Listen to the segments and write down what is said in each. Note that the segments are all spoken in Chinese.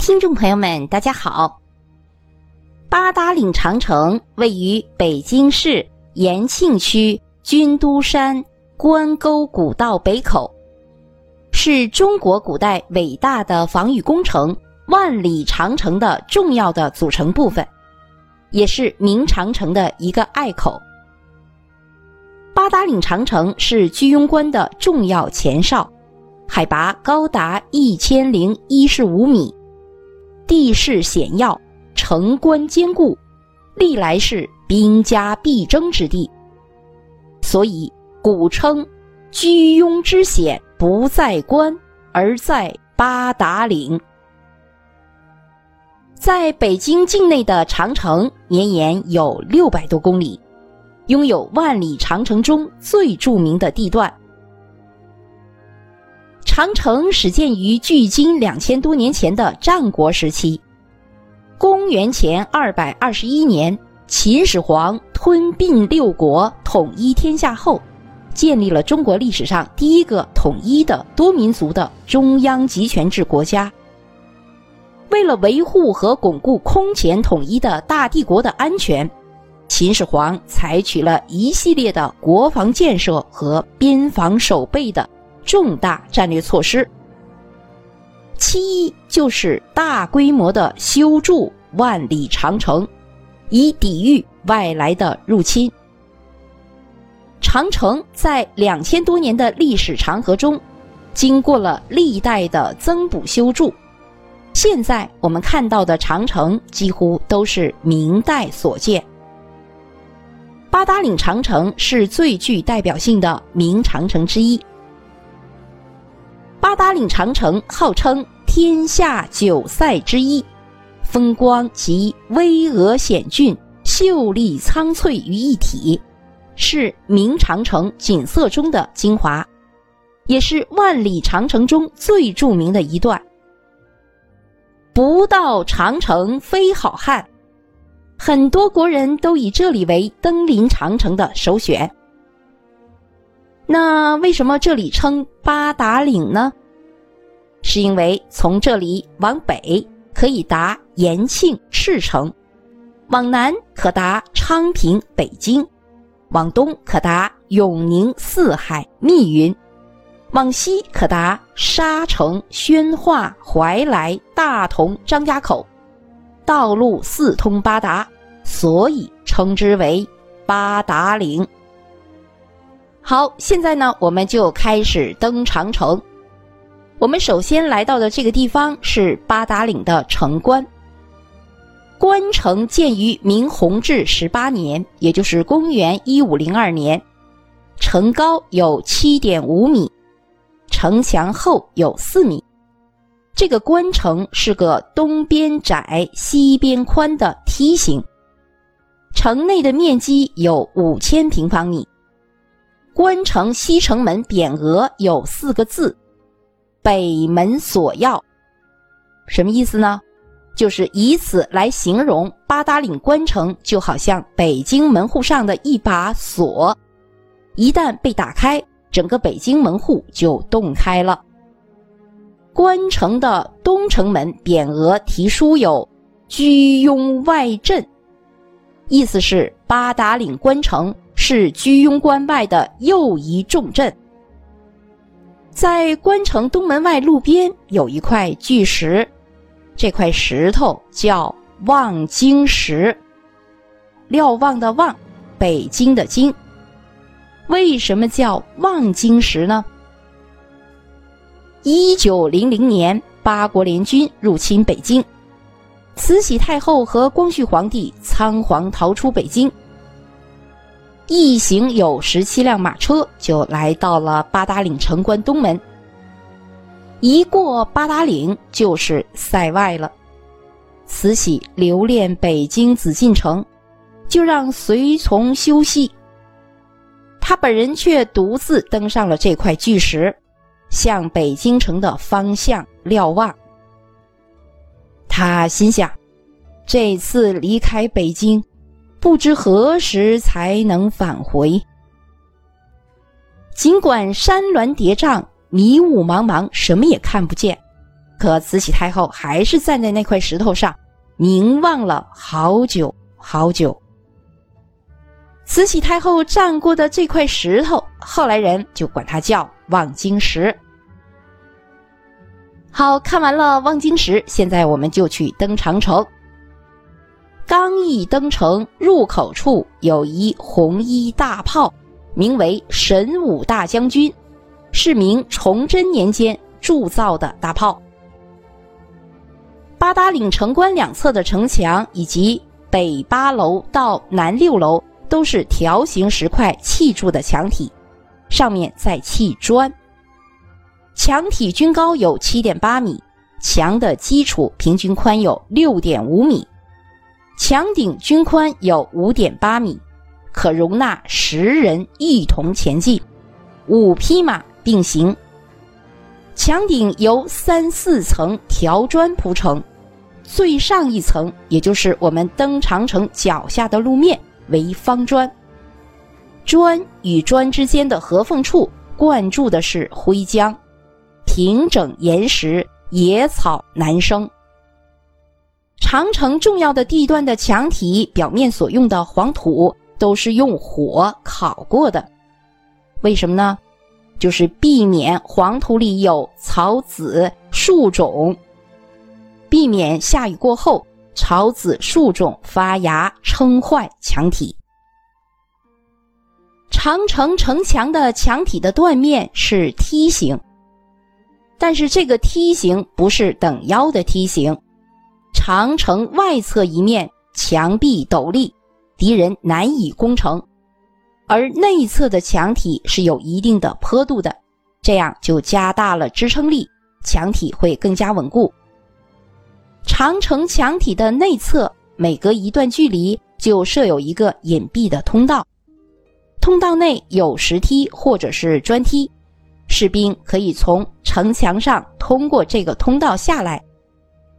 听众朋友们，大家好。八达岭长城位于北京市延庆区军都山关沟古道北口，是中国古代伟大的防御工程——万里长城的重要的组成部分，也是明长城的一个隘口。八达岭长城是居庸关的重要前哨。海拔高达一千零一十五米，地势险要，城关坚固，历来是兵家必争之地，所以古称“居庸之险不在关，而在八达岭”。在北京境内的长城绵延有六百多公里，拥有万里长城中最著名的地段。长城始建于距今两千多年前的战国时期。公元前二百二十一年，秦始皇吞并六国，统一天下后，建立了中国历史上第一个统一的多民族的中央集权制国家。为了维护和巩固空前统一的大帝国的安全，秦始皇采取了一系列的国防建设和边防守备的。重大战略措施，其一就是大规模的修筑万里长城，以抵御外来的入侵。长城在两千多年的历史长河中，经过了历代的增补修筑，现在我们看到的长城几乎都是明代所建。八达岭长城是最具代表性的明长城之一。八达岭长城号称天下九塞之一，风光集巍峨险峻、秀丽苍翠于一体，是明长城景色中的精华，也是万里长城中最著名的一段。不到长城非好汉，很多国人都以这里为登临长城的首选。那为什么这里称八达岭呢？是因为从这里往北可以达延庆赤城，往南可达昌平北京，往东可达永宁四海密云，往西可达沙城宣化怀来大同张家口，道路四通八达，所以称之为八达岭。好，现在呢，我们就开始登长城。我们首先来到的这个地方是八达岭的城关。关城建于明弘治十八年，也就是公元一五零二年，城高有七点五米，城墙厚有四米。这个关城是个东边窄、西边宽的梯形，城内的面积有五千平方米。关城西城门匾额有四个字。北门锁钥，什么意思呢？就是以此来形容八达岭关城，就好像北京门户上的一把锁，一旦被打开，整个北京门户就洞开了。关城的东城门匾额题书有“居庸外镇”，意思是八达岭关城是居庸关外的又一重镇。在关城东门外路边有一块巨石，这块石头叫望京石。瞭望的望，北京的京。为什么叫望京石呢？一九零零年，八国联军入侵北京，慈禧太后和光绪皇帝仓皇逃出北京。一行有十七辆马车，就来到了八达岭城关东门。一过八达岭就是塞外了。慈禧留恋北京紫禁城，就让随从休息。他本人却独自登上了这块巨石，向北京城的方向瞭望。他心想：这次离开北京。不知何时才能返回。尽管山峦叠嶂、迷雾茫茫，什么也看不见，可慈禧太后还是站在那块石头上，凝望了好久好久。慈禧太后站过的这块石头，后来人就管它叫望京石。好看完了望京石，现在我们就去登长城。刚一登城，入口处有一红衣大炮，名为神武大将军，是明崇祯年间铸造的大炮。八达岭城关两侧的城墙以及北八楼到南六楼。都是条形石块砌筑的墙体，上面再砌砖。墙体均高有七点八米，墙的基础平均宽有六点五米，墙顶均宽有五点八米，可容纳十人一同前进，五匹马并行。墙顶由三四层条砖铺成，最上一层也就是我们登长城脚下的路面。为方砖，砖与砖之间的合缝处灌注的是灰浆，平整岩石，野草难生。长城重要的地段的墙体表面所用的黄土都是用火烤过的，为什么呢？就是避免黄土里有草籽、树种，避免下雨过后。草籽树种发芽，撑坏墙体。长城城墙的墙体的断面是梯形，但是这个梯形不是等腰的梯形。长城外侧一面墙壁陡立，敌人难以攻城；而内侧的墙体是有一定的坡度的，这样就加大了支撑力，墙体会更加稳固。长城墙体的内侧，每隔一段距离就设有一个隐蔽的通道，通道内有石梯或者是砖梯，士兵可以从城墙上通过这个通道下来，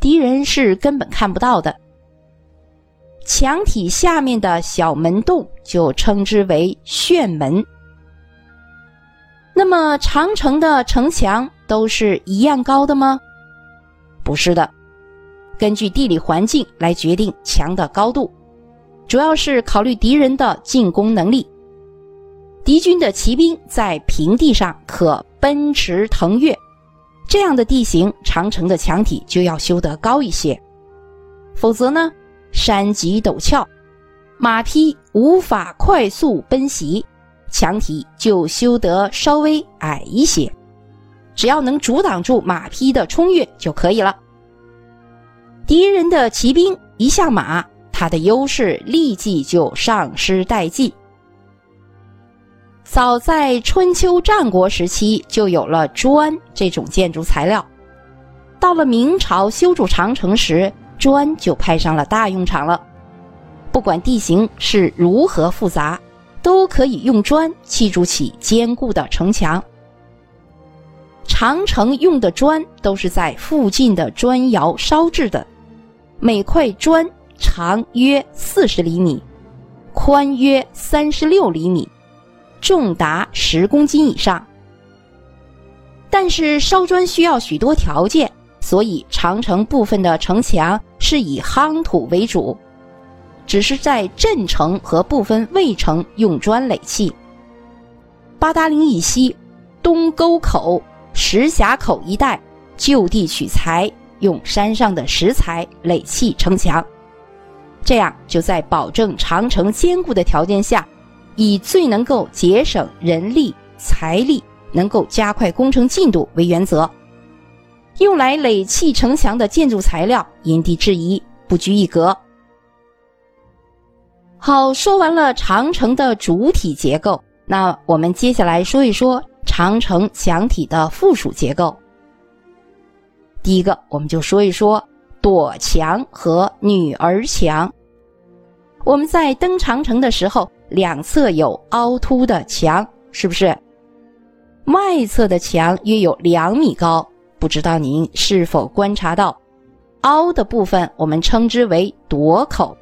敌人是根本看不到的。墙体下面的小门洞就称之为旋门。那么，长城的城墙都是一样高的吗？不是的。根据地理环境来决定墙的高度，主要是考虑敌人的进攻能力。敌军的骑兵在平地上可奔驰腾跃，这样的地形，长城的墙体就要修得高一些。否则呢，山脊陡峭，马匹无法快速奔袭，墙体就修得稍微矮一些，只要能阻挡住马匹的冲越就可以了。敌人的骑兵一下马，他的优势立即就丧失殆尽。早在春秋战国时期就有了砖这种建筑材料，到了明朝修筑长城时，砖就派上了大用场了。不管地形是如何复杂，都可以用砖砌筑起坚固的城墙。长城用的砖都是在附近的砖窑烧制的。每块砖长约四十厘米，宽约三十六厘米，重达十公斤以上。但是烧砖需要许多条件，所以长城部分的城墙是以夯土为主，只是在镇城和部分卫城用砖垒砌。八达岭以西，东沟口、石峡口一带就地取材。用山上的石材垒砌城墙，这样就在保证长城坚固的条件下，以最能够节省人力财力、能够加快工程进度为原则。用来垒砌城墙的建筑材料因地制宜，不拘一格。好，说完了长城的主体结构，那我们接下来说一说长城墙体的附属结构。第一个，我们就说一说垛墙和女儿墙。我们在登长城的时候，两侧有凹凸的墙，是不是？外侧的墙约有两米高，不知道您是否观察到，凹的部分我们称之为垛口。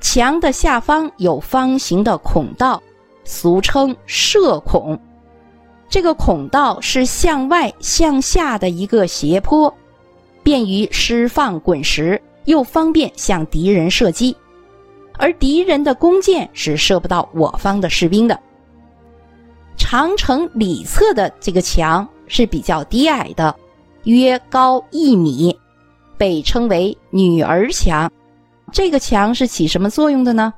墙的下方有方形的孔道，俗称射孔。这个孔道是向外向下的一个斜坡，便于释放滚石，又方便向敌人射击。而敌人的弓箭是射不到我方的士兵的。长城里侧的这个墙是比较低矮的，约高一米，被称为女儿墙。这个墙是起什么作用的呢？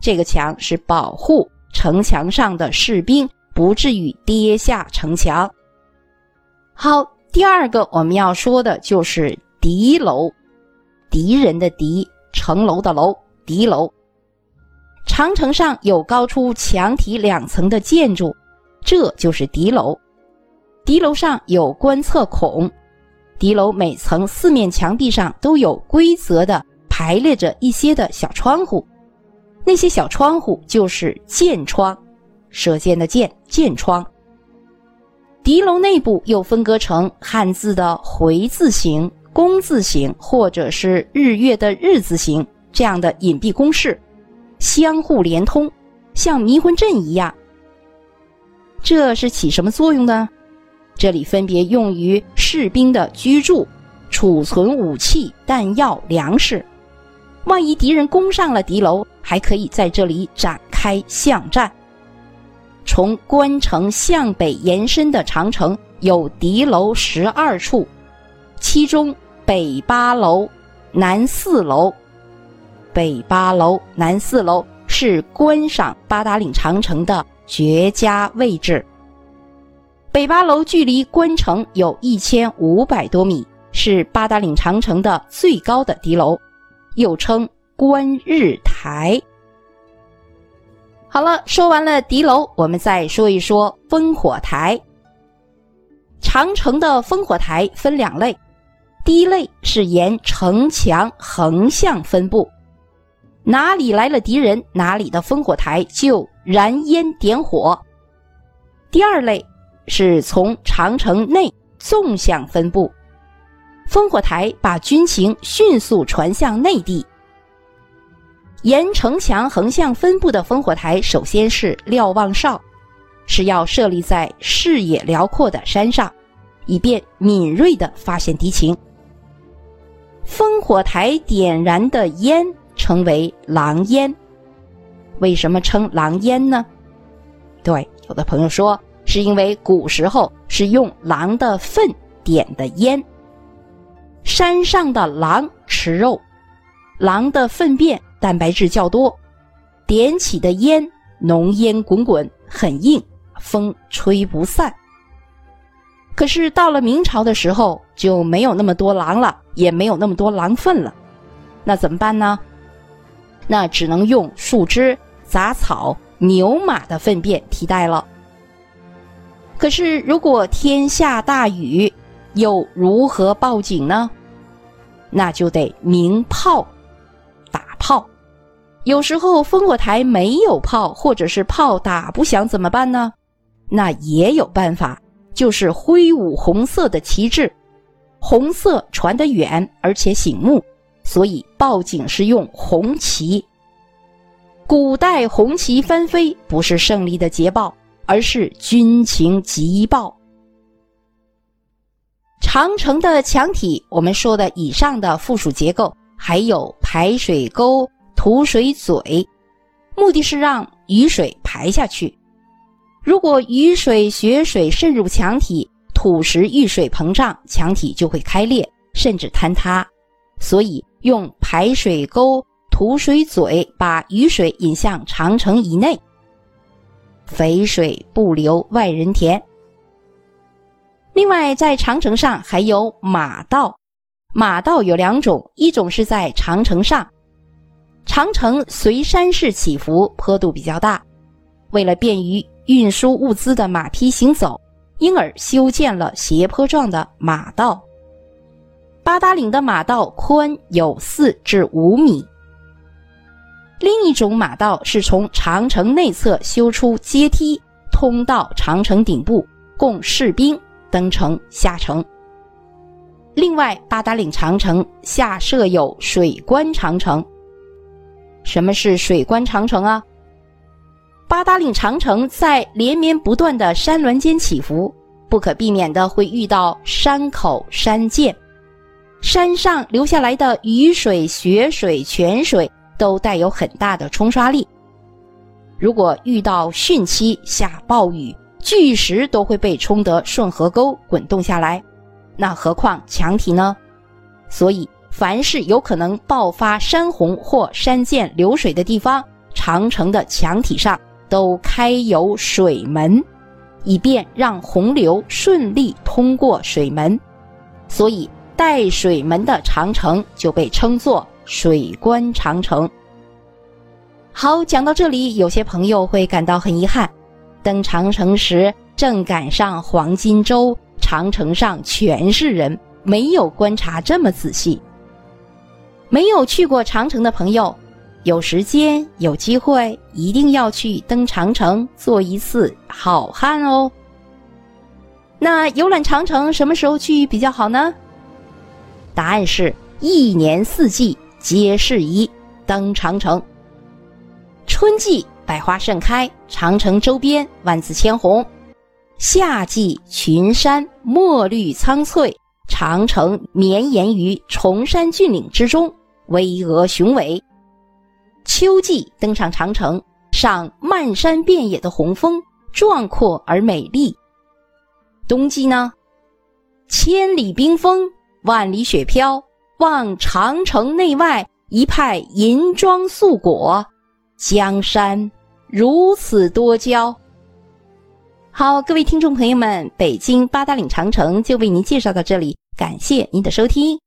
这个墙是保护城墙上的士兵不至于跌下城墙。好，第二个我们要说的就是敌楼，敌人的敌，城楼的楼，敌楼。长城上有高出墙体两层的建筑，这就是敌楼。敌楼上有观测孔，敌楼每层四面墙壁上都有规则的排列着一些的小窗户。那些小窗户就是箭窗，射箭的箭，箭窗。敌楼内部又分割成汉字的回字形、弓字形，或者是日月的日字形这样的隐蔽工事，相互连通，像迷魂阵一样。这是起什么作用呢？这里分别用于士兵的居住、储存武器、弹药、粮食。万一敌人攻上了敌楼，还可以在这里展开巷战。从关城向北延伸的长城有敌楼十二处，其中北八楼、南四楼、北八楼、南四楼是观赏八达岭长城的绝佳位置。北八楼距离关城有一千五百多米，是八达岭长城的最高的敌楼。又称观日台。好了，说完了敌楼，我们再说一说烽火台。长城的烽火台分两类，第一类是沿城墙横向分布，哪里来了敌人，哪里的烽火台就燃烟点火；第二类是从长城内纵向分布。烽火台把军情迅速传向内地。沿城墙横向分布的烽火台，首先是瞭望哨，是要设立在视野辽阔的山上，以便敏锐地发现敌情。烽火台点燃的烟称为狼烟。为什么称狼烟呢？对，有的朋友说，是因为古时候是用狼的粪点的烟。山上的狼吃肉，狼的粪便蛋白质较多，点起的烟浓烟滚滚，很硬，风吹不散。可是到了明朝的时候，就没有那么多狼了，也没有那么多狼粪了，那怎么办呢？那只能用树枝、杂草、牛马的粪便替代了。可是如果天下大雨，又如何报警呢？那就得鸣炮，打炮。有时候烽火台没有炮，或者是炮打不响，怎么办呢？那也有办法，就是挥舞红色的旗帜。红色传得远，而且醒目，所以报警是用红旗。古代红旗翻飞，不是胜利的捷报，而是军情急报。长城的墙体，我们说的以上的附属结构，还有排水沟、土水嘴，目的是让雨水排下去。如果雨水、雪水渗入墙体，土石遇水膨胀，墙体就会开裂，甚至坍塌。所以用排水沟、土水嘴把雨水引向长城以内，肥水不流外人田。另外，在长城上还有马道，马道有两种，一种是在长城上，长城随山势起伏，坡度比较大，为了便于运输物资的马匹行走，因而修建了斜坡状的马道。八达岭的马道宽有四至五米。另一种马道是从长城内侧修出阶梯，通到长城顶部，供士兵。登城下城。另外，八达岭长城下设有水关长城。什么是水关长城啊？八达岭长城在连绵不断的山峦间起伏，不可避免的会遇到山口、山涧，山上流下来的雨水、雪水、泉水都带有很大的冲刷力。如果遇到汛期下暴雨，巨石都会被冲得顺河沟滚动下来，那何况墙体呢？所以，凡是有可能爆发山洪或山涧流水的地方，长城的墙体上。都开有水门，以便让洪流顺利通过水门，所以带水门的长城就被称作水关长城。好，讲到这里，有些朋友会感到很遗憾，登长城时正赶上黄金周，长城上全是人，没有观察这么仔细。没有去过长城的朋友。有时间有机会，一定要去登长城，做一次好汉哦。那游览长城什么时候去比较好呢？答案是一年四季皆适宜登长城。春季百花盛开，长城周边万紫千红；夏季群山墨绿苍翠，长城绵延于崇山峻岭之中，巍峨雄伟。秋季登上长城，赏漫山遍野的红枫，壮阔而美丽。冬季呢，千里冰封，万里雪飘，望长城内外一派银装素裹，江山如此多娇。好，各位听众朋友们，北京八达岭长城就为您介绍到这里，感谢您的收听。